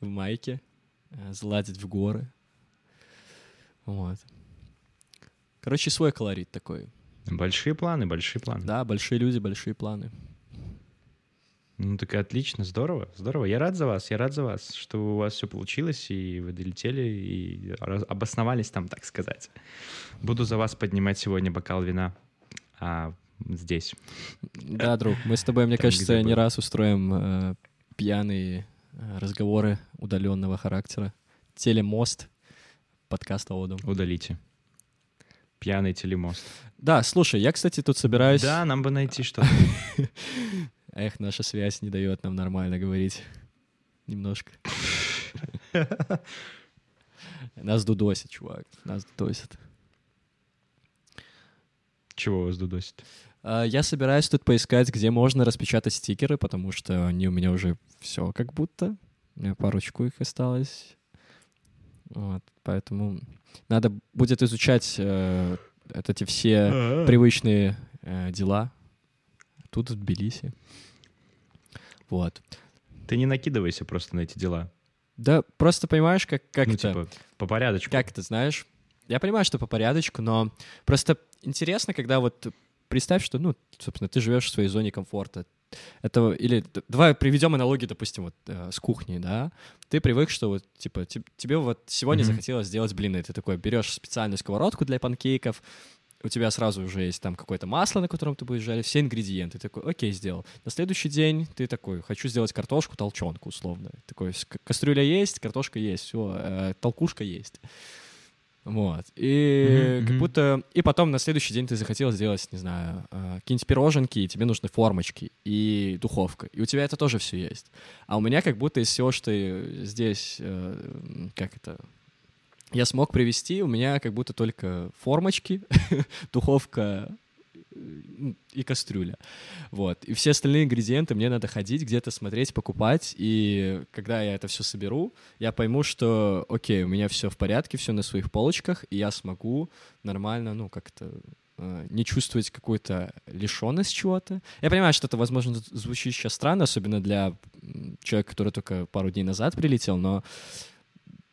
Speaker 2: в майке, э, залазить в горы. Вот. Короче, свой колорит такой.
Speaker 1: Большие планы, большие планы.
Speaker 2: Да, большие люди, большие планы.
Speaker 1: Ну, так отлично, здорово, здорово. Я рад за вас, я рад за вас, что у вас все получилось, и вы долетели, и обосновались там, так сказать. Буду за вас поднимать сегодня бокал вина а, здесь.
Speaker 2: Да, друг, мы с тобой, мне
Speaker 1: Там,
Speaker 2: кажется, не раз устроим э, пьяные э, разговоры удаленного характера. Телемост подкаста Одум.
Speaker 1: Удалите. Пьяный телемост.
Speaker 2: Да, слушай, я, кстати, тут собираюсь...
Speaker 1: Да, нам бы найти что-то.
Speaker 2: Эх, наша связь не дает нам нормально говорить. Немножко. Нас дудосит, чувак. Нас дудосит.
Speaker 1: Чего вас дудосит?
Speaker 2: А, Я собираюсь тут поискать, где можно распечатать стикеры, потому что они у меня уже все как будто. У меня парочку их осталось. Вот, поэтому надо будет изучать э, вот эти все привычные э, дела тут, в Тбилиси. Вот.
Speaker 1: Ты не накидывайся просто на эти дела.
Speaker 2: Да, просто понимаешь, как, как
Speaker 1: ну,
Speaker 2: это...
Speaker 1: типа, по порядочку.
Speaker 2: Как это, знаешь? Я понимаю, что по порядочку, но просто интересно, когда вот представь, что, ну, собственно, ты живешь в своей зоне комфорта. Это или давай приведем аналогию, допустим, вот э, с кухней, да. Ты привык, что вот типа тебе, тебе вот сегодня mm-hmm. захотелось сделать блины, ты такой берешь специальную сковородку для панкейков, у тебя сразу уже есть там какое-то масло, на котором ты будешь жарить, все ингредиенты. Ты такой, окей, сделал. На следующий день ты такой, хочу сделать картошку, толчонку условно. Такой, кастрюля есть, картошка есть, все, э, толкушка есть. Вот. И mm-hmm. как будто... И потом на следующий день ты захотел сделать, не знаю, э, какие-нибудь пироженки, и тебе нужны формочки и духовка. И у тебя это тоже все есть. А у меня как будто из всего, что здесь, э, как это, я смог привести, у меня как будто только формочки, духовка и кастрюля. Вот. И все остальные ингредиенты мне надо ходить, где-то смотреть, покупать. И когда я это все соберу, я пойму, что, окей, у меня все в порядке, все на своих полочках, и я смогу нормально, ну, как-то э, не чувствовать какую-то лишенность чего-то. Я понимаю, что это, возможно, звучит сейчас странно, особенно для человека, который только пару дней назад прилетел, но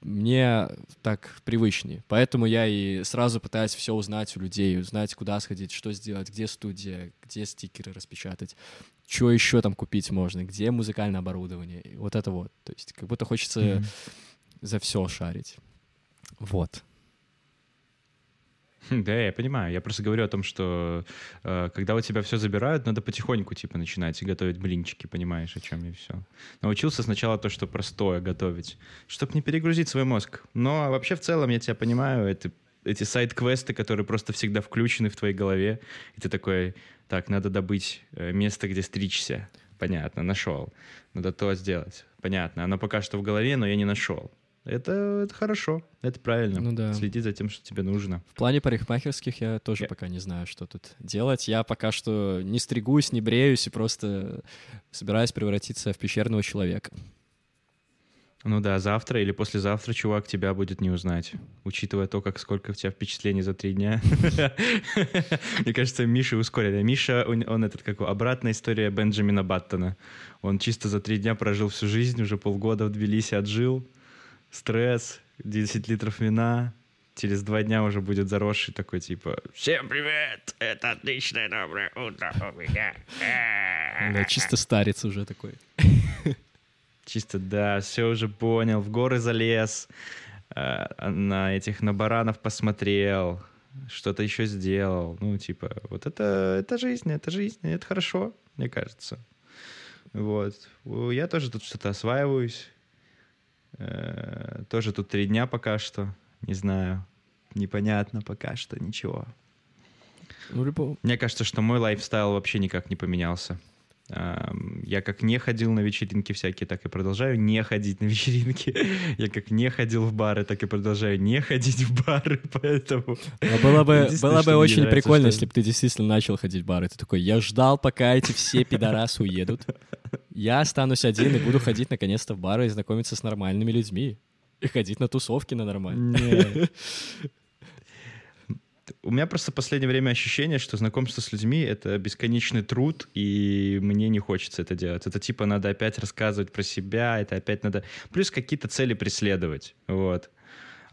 Speaker 2: мне так привычнее. Поэтому я и сразу пытаюсь все узнать у людей, узнать, куда сходить, что сделать, где студия, где стикеры распечатать, что еще там купить можно, где музыкальное оборудование. Вот это вот. То есть как будто хочется mm-hmm. за все шарить. Вот.
Speaker 1: Да, я понимаю. Я просто говорю о том, что э, когда у тебя все забирают, надо потихоньку типа начинать готовить блинчики, понимаешь, о чем я все. Научился сначала то, что простое готовить, чтобы не перегрузить свой мозг. Но вообще в целом я тебя понимаю, это эти сайт-квесты, которые просто всегда включены в твоей голове, и ты такой, так, надо добыть э, место, где стричься. Понятно, нашел. Надо то сделать. Понятно. Оно пока что в голове, но я не нашел. Это, это хорошо, это правильно.
Speaker 2: Ну да.
Speaker 1: Следи за тем, что тебе нужно.
Speaker 2: В плане парикмахерских я тоже я... пока не знаю, что тут делать. Я пока что не стригусь, не бреюсь и просто собираюсь превратиться в пещерного человека.
Speaker 1: Ну да, завтра или послезавтра чувак тебя будет не узнать, учитывая то, как сколько у тебя впечатлений за три дня. Мне кажется, Миша ускорили. Миша, он этот, как обратная история Бенджамина Баттона. Он чисто за три дня прожил всю жизнь, уже полгода в Тбилиси отжил, стресс, 10 литров вина, через два дня уже будет заросший такой, типа, «Всем привет! Это отличное доброе утро у меня!»
Speaker 2: Да, чисто старец уже такой.
Speaker 1: Чисто, да, все уже понял, в горы залез, э, на этих, на баранов посмотрел, что-то еще сделал. Ну, типа, вот это, это жизнь, это жизнь, это хорошо, мне кажется. Вот. Я тоже тут что-то осваиваюсь. Э, тоже тут три дня пока что. Не знаю. Непонятно пока что ничего.
Speaker 2: Ну,
Speaker 1: Мне кажется, что мой лайфстайл вообще никак не поменялся. Я как не ходил на вечеринки всякие, так и продолжаю не ходить на вечеринки. Я как не ходил в бары, так и продолжаю не ходить в бары, поэтому...
Speaker 2: А было бы, было бы очень нравится, прикольно, если бы ты действительно начал ходить в бары. Ты такой, я ждал, пока эти все пидорасы уедут. Я останусь один и буду ходить наконец-то в бары и знакомиться с нормальными людьми. И ходить на тусовки на нормальные.
Speaker 1: У меня просто в последнее время ощущение, что знакомство с людьми — это бесконечный труд, и мне не хочется это делать. Это типа надо опять рассказывать про себя, это опять надо... Плюс какие-то цели преследовать, вот.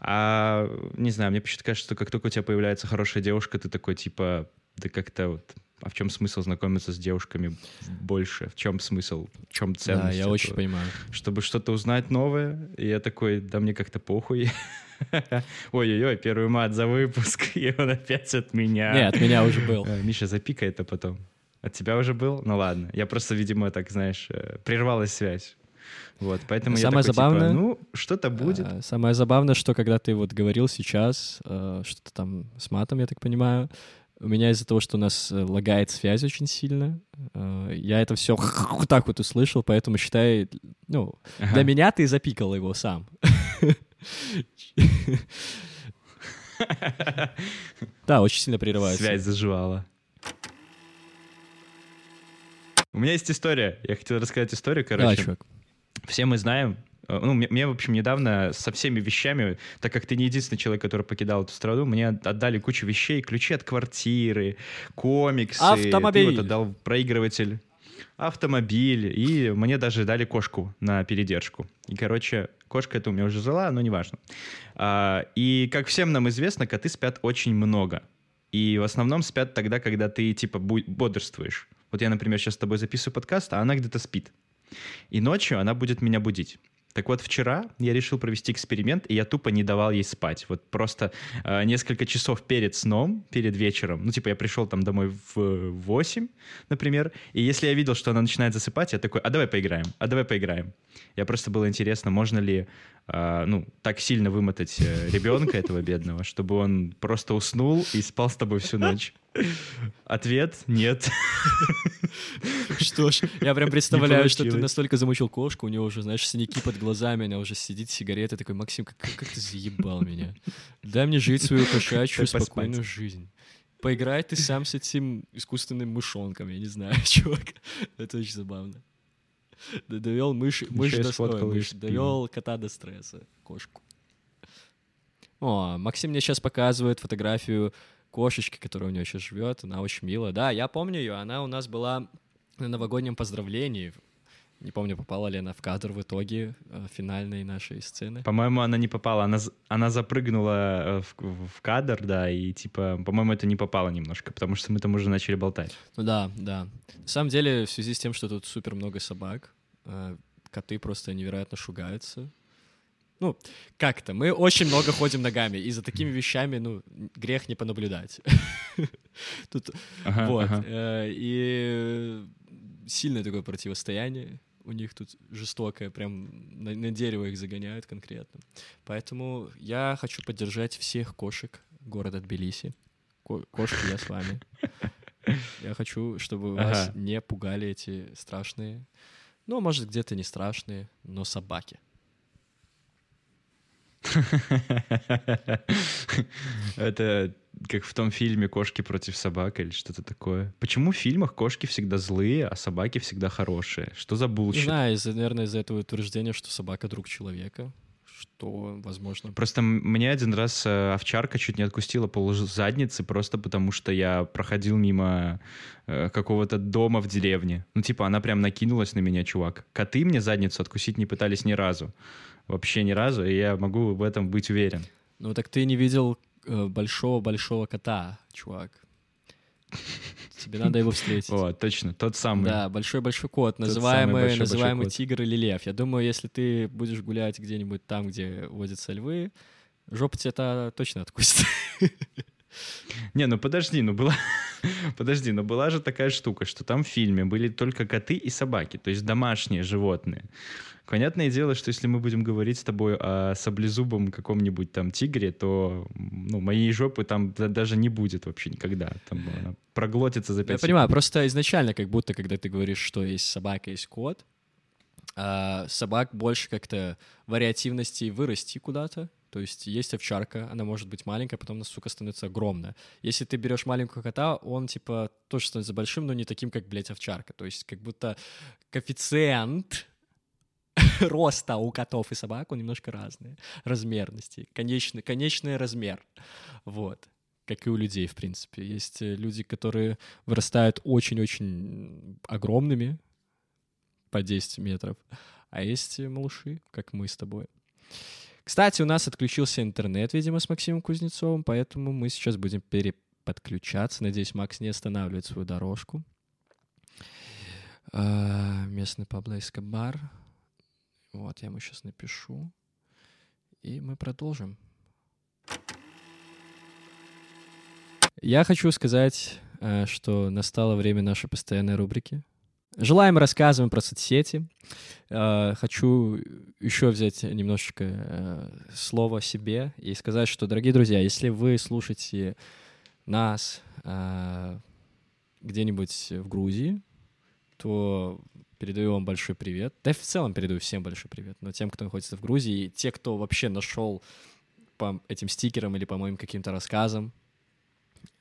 Speaker 1: А, не знаю, мне почему-то кажется, что как только у тебя появляется хорошая девушка, ты такой типа, да как-то вот а в чем смысл знакомиться с девушками больше? В чем смысл? В чем ценность? Да,
Speaker 2: я этого? очень понимаю.
Speaker 1: Чтобы что-то узнать новое, и я такой, да мне как-то похуй. Ой-ой-ой, первый мат за выпуск, и он опять от меня.
Speaker 2: Не, от меня уже был.
Speaker 1: Э, Миша, запикай это потом. От тебя уже был? Ну ладно. Я просто, видимо, так, знаешь, э, прервалась связь. Вот, поэтому
Speaker 2: самое
Speaker 1: я такой,
Speaker 2: типа, забавное,
Speaker 1: типа, ну, что-то будет.
Speaker 2: А, самое забавное, что когда ты вот говорил сейчас, э, что-то там с матом, я так понимаю, у меня из-за того, что у нас э, лагает связь очень сильно, э, я это все так вот услышал, поэтому считай, ну, ага. для меня ты запикал его сам. Да, очень сильно прерывается.
Speaker 1: Связь заживала. У меня есть история. Я хотел рассказать историю, короче. Да, чувак. Все мы знаем, ну, мне, мне, в общем, недавно со всеми вещами, так как ты не единственный человек, который покидал эту страну, мне отдали кучу вещей, ключи от квартиры, комиксы.
Speaker 2: Автомобиль.
Speaker 1: Ты вот отдал проигрыватель автомобиль, и мне даже дали кошку на передержку. И, короче, кошка это у меня уже жила, но неважно. А, и, как всем нам известно, коты спят очень много. И в основном спят тогда, когда ты, типа, бодрствуешь. Вот я, например, сейчас с тобой записываю подкаст, а она где-то спит. И ночью она будет меня будить. Так вот, вчера я решил провести эксперимент, и я тупо не давал ей спать. Вот просто э, несколько часов перед сном, перед вечером, ну, типа, я пришел там домой в 8, например, и если я видел, что она начинает засыпать, я такой, а давай поиграем, а давай поиграем. Я просто было интересно, можно ли а, ну, так сильно вымотать э, ребенка этого бедного, чтобы он просто уснул и спал с тобой всю ночь? Ответ — нет.
Speaker 2: Что ж, я прям представляю, что ты настолько замучил кошку, у него уже, знаешь, синяки под глазами, она уже сидит, сигарета, такой, Максим, как, как ты заебал меня? Дай мне жить свою кошачью спокойную жизнь. Поиграй ты сам с этим искусственным мышонком, я не знаю, чувак. Это очень забавно. Довел мышь, мышь до мышь, довел кота до стресса, кошку. О, Максим мне сейчас показывает фотографию кошечки, которая у него сейчас живет. Она очень милая. Да, я помню ее. Она у нас была на новогоднем поздравлении. Не помню, попала ли она в кадр в итоге э, финальной нашей сцены.
Speaker 1: По-моему, она не попала. Она, она запрыгнула э, в, в кадр, да, и типа, по-моему, это не попало немножко, потому что мы там уже начали болтать.
Speaker 2: Ну да, да. На самом деле, в связи с тем, что тут супер много собак, э, коты просто невероятно шугаются. Ну, как-то. Мы очень много ходим ногами, и за такими вещами, ну, грех не понаблюдать. Тут, вот. И сильное такое противостояние у них тут жестокое, прям на, на дерево их загоняют конкретно. Поэтому я хочу поддержать всех кошек города Тбилиси. Ко кошки, я с вами. Я хочу, чтобы ага. вас не пугали эти страшные, ну, может, где-то не страшные, но собаки.
Speaker 1: Это как в том фильме «Кошки против собак» или что-то такое. Почему в фильмах кошки всегда злые, а собаки всегда хорошие? Что за bullshit? Не
Speaker 2: знаю, наверное, из-за этого утверждения, что собака — друг человека что, возможно...
Speaker 1: Просто мне один раз э, овчарка чуть не откустила пол задницы просто потому, что я проходил мимо э, какого-то дома в деревне. Ну, типа, она прям накинулась на меня, чувак. Коты мне задницу откусить не пытались ни разу. Вообще ни разу, и я могу в этом быть уверен.
Speaker 2: Ну, так ты не видел Э, большого-большого кота, чувак. Тебе надо его встретить.
Speaker 1: О, точно, тот самый.
Speaker 2: Да, большой-большой кот, называемый, большой, называемый большой тигр или лев. Я думаю, если ты будешь гулять где-нибудь там, где водятся львы, жопа тебе это точно откусит.
Speaker 1: Не, ну подожди, ну была... подожди, ну была же такая штука, что там в фильме были только коты и собаки, то есть домашние животные. Понятное дело, что если мы будем говорить с тобой о саблезубом каком-нибудь там тигре, то ну, моей жопы там даже не будет вообще никогда. Там она проглотится за 5 Я секунд.
Speaker 2: понимаю, просто изначально как будто, когда ты говоришь, что есть собака, есть кот, а собак больше как-то вариативности вырасти куда-то, то есть есть овчарка, она может быть маленькая, потом она, сука, становится огромная. Если ты берешь маленького кота, он, типа, тоже становится большим, но не таким, как, блядь, овчарка. То есть как будто коэффициент роста у котов и собак, он немножко разный. Размерности. Конечный, конечный размер. Вот. Как и у людей, в принципе. Есть э, люди, которые вырастают очень-очень огромными, по 10 метров. А есть малыши, как мы с тобой. Кстати, у нас отключился интернет, видимо, с Максимом Кузнецовым, поэтому мы сейчас будем переподключаться. Надеюсь, Макс не останавливает свою дорожку. А, местный Пабло Эскобар. Вот, я ему сейчас напишу. И мы продолжим. Я хочу сказать, э, что настало время нашей постоянной рубрики Желаем рассказываем про соцсети. Э, хочу еще взять немножечко э, слова себе и сказать, что, дорогие друзья, если вы слушаете нас э, где-нибудь в Грузии, то передаю вам большой привет. Да в целом передаю всем большой привет. Но тем, кто находится в Грузии, и те, кто вообще нашел по этим стикерам или по моим каким-то рассказам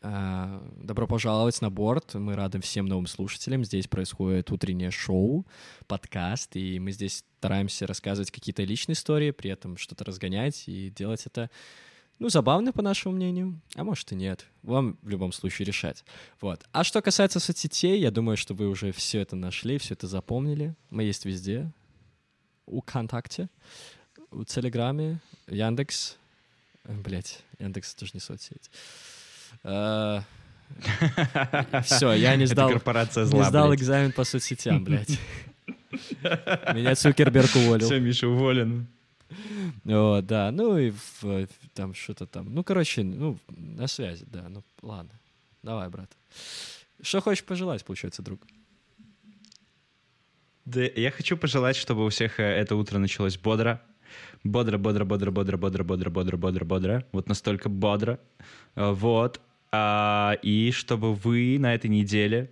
Speaker 2: Добро пожаловать на борт. Мы рады всем новым слушателям. Здесь происходит утреннее шоу, подкаст, и мы здесь стараемся рассказывать какие-то личные истории, при этом что-то разгонять и делать это, ну, забавно, по нашему мнению, а может и нет. Вам в любом случае решать. Вот. А что касается соцсетей, я думаю, что вы уже все это нашли, все это запомнили. Мы есть везде. У ВКонтакте, у Телеграме, Яндекс. Блять, Яндекс тоже не соцсеть. Все, я не сдал,
Speaker 1: корпорация
Speaker 2: не
Speaker 1: зла,
Speaker 2: сдал
Speaker 1: блядь.
Speaker 2: экзамен по соцсетям, блядь. Меня Цукерберг уволил.
Speaker 1: Все, Миша уволен.
Speaker 2: Вот, да, ну и там что-то там. Ну, короче, ну, на связи, да, ну, ладно. Давай, брат. Что хочешь пожелать, получается, друг?
Speaker 1: Да, я хочу пожелать, чтобы у всех э, это утро началось бодро. Бодро, бодро, бодро, бодро, бодро, бодро, бодро, бодро, бодро. Вот настолько бодро. Э, Вот. А, И чтобы вы на этой неделе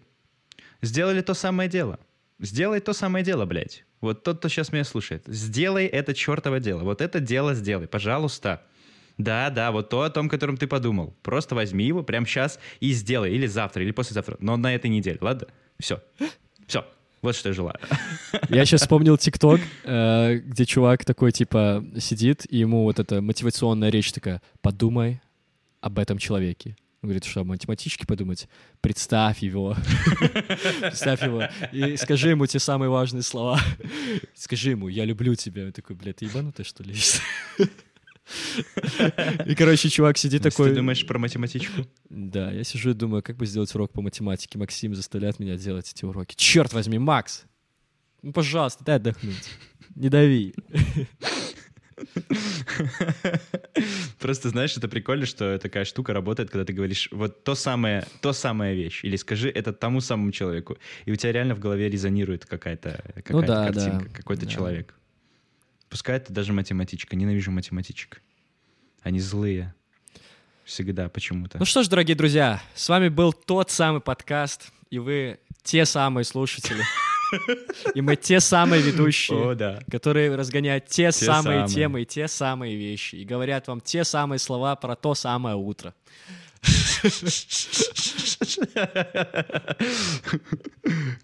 Speaker 1: сделали то самое дело. Сделай то самое дело, блядь. Вот тот, кто сейчас меня слушает. Сделай это чертово дело. Вот это дело сделай, пожалуйста. Да, да, вот то, о том, котором ты подумал. Просто возьми его прямо сейчас и сделай. Или завтра, или послезавтра. Но на этой неделе, ладно? Все. Все. Вот что я желаю.
Speaker 2: Я сейчас вспомнил ТикТок, э, где чувак такой, типа, сидит, и ему вот эта мотивационная речь такая, подумай об этом человеке. Он говорит, что, о математичке подумать? Представь его. Представь его. И скажи ему те самые важные слова. Скажи ему, я люблю тебя. Он такой, блядь, ты ебанутый, что ли? И, короче, чувак сидит такой...
Speaker 1: Ты думаешь про математичку?
Speaker 2: Да, я сижу и думаю, как бы сделать урок по математике. Максим заставляет меня делать эти уроки. Черт возьми, Макс! Ну, пожалуйста, дай отдохнуть. Не дави.
Speaker 1: Просто знаешь, это прикольно, что такая штука работает, когда ты говоришь вот то самое, то самая вещь, или скажи это тому самому человеку, и у тебя реально в голове резонирует какая-то какая
Speaker 2: Ну да,
Speaker 1: картинка,
Speaker 2: да,
Speaker 1: какой-то
Speaker 2: да.
Speaker 1: человек. Пускай это даже математичка, ненавижу математичек. Они злые. Всегда почему-то.
Speaker 2: Ну что ж, дорогие друзья, с вами был тот самый подкаст, и вы те самые слушатели. И мы те самые ведущие,
Speaker 1: О, да.
Speaker 2: которые разгоняют те, самые
Speaker 1: самые.
Speaker 2: темы и те самые вещи, и говорят вам те самые слова про то самое утро.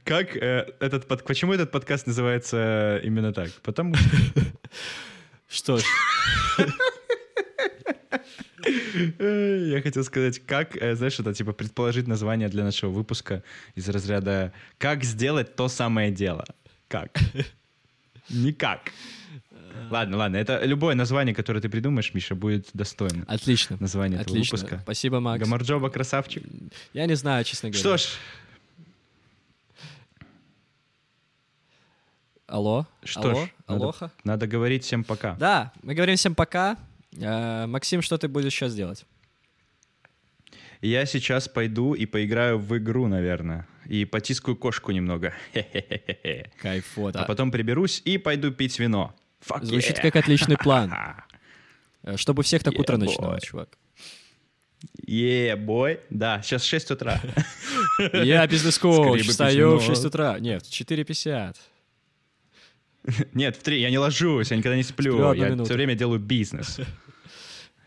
Speaker 1: Как э, этот под... почему этот подкаст называется именно так? Потому что
Speaker 2: Что ж,
Speaker 1: Э, Я хотел сказать, как, э, знаешь, это типа предположить название для нашего выпуска из разряда «Как сделать то самое дело?» Как? Никак. Ладно, ладно, это любое название, которое ты придумаешь, Миша, будет достойно.
Speaker 2: отлично.
Speaker 1: Название этого
Speaker 2: Отлично.
Speaker 1: выпуска.
Speaker 2: Спасибо, Макс.
Speaker 1: Гамарджоба, красавчик.
Speaker 2: Я не знаю, честно говоря.
Speaker 1: Что ж,
Speaker 2: Алло?
Speaker 1: Что
Speaker 2: Алло?
Speaker 1: ж, надо-
Speaker 2: Алоха?
Speaker 1: надо говорить всем пока.
Speaker 2: Да, мы говорим всем пока. Э, Максим, что ты будешь сейчас делать?
Speaker 1: Я сейчас пойду и поиграю в игру, наверное, и потискаю кошку немного. Хе-хе-хе-хе.
Speaker 2: Кайфот.
Speaker 1: А потом приберусь и пойду пить вино. Fuck
Speaker 2: Звучит
Speaker 1: yeah.
Speaker 2: как отличный план. Э, Чтобы всех так
Speaker 1: Yeah,
Speaker 2: утро
Speaker 1: boy.
Speaker 2: начиналось, чувак.
Speaker 1: Е, бой. Да, сейчас 6 утра.
Speaker 2: Я бизнес-коуч, встаю в
Speaker 1: пить вино.
Speaker 2: 6 утра. Нет, в 4.50.
Speaker 1: Нет, в 3, я не ложусь, я никогда не сплю. Я все время делаю бизнес.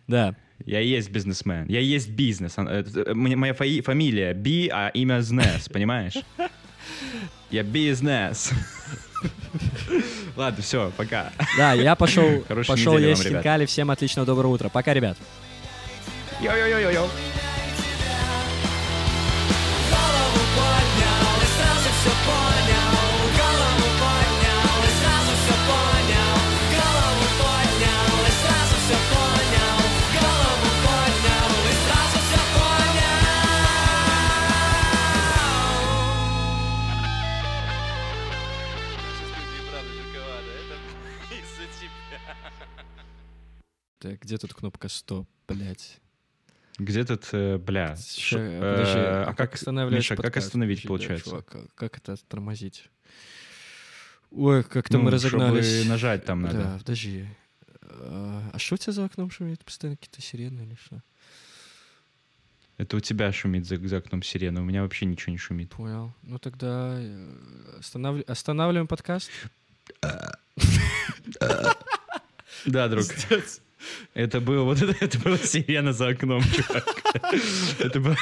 Speaker 2: Да.
Speaker 1: Я есть бизнесмен. Я есть бизнес. Э, мне- Моя фамилия Би, а имя Знес, понимаешь? Я бизнес. Ладно, все, пока.
Speaker 2: Да, я пошел, пошел есть хинкали. Всем отличного доброго утра. Пока, ребят.
Speaker 1: Йо-йо-йо-йо-йо.
Speaker 2: Где тут кнопка стоп, блядь?
Speaker 1: Где тут, э, бля? Ш-
Speaker 2: подожди,
Speaker 1: э,
Speaker 2: а
Speaker 1: а
Speaker 2: как останавливать
Speaker 1: Миша, как остановить,
Speaker 2: Подожди, да,
Speaker 1: получается?
Speaker 2: чувак, как- как это тормозить? Ой, как-то
Speaker 1: Ну,
Speaker 2: мы разогнались.
Speaker 1: чтобы нажать там
Speaker 2: Да,
Speaker 1: надо.
Speaker 2: подожди. А а что у тебя за окном шумит? Постоянно какие-то сирены или что?
Speaker 1: Это у тебя шумит за, за окном сирена, у меня вообще ничего не шумит.
Speaker 2: Понял. Ну тогда э, останавли- останавливаем подкаст.
Speaker 1: Да, друг. Это было вот это, это была сирена за окном, чувак. Это была,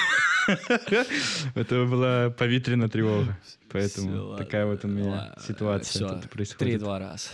Speaker 1: это была повитренная тревога. Поэтому такая вот у меня ситуация тут происходит.
Speaker 2: Три-два раз.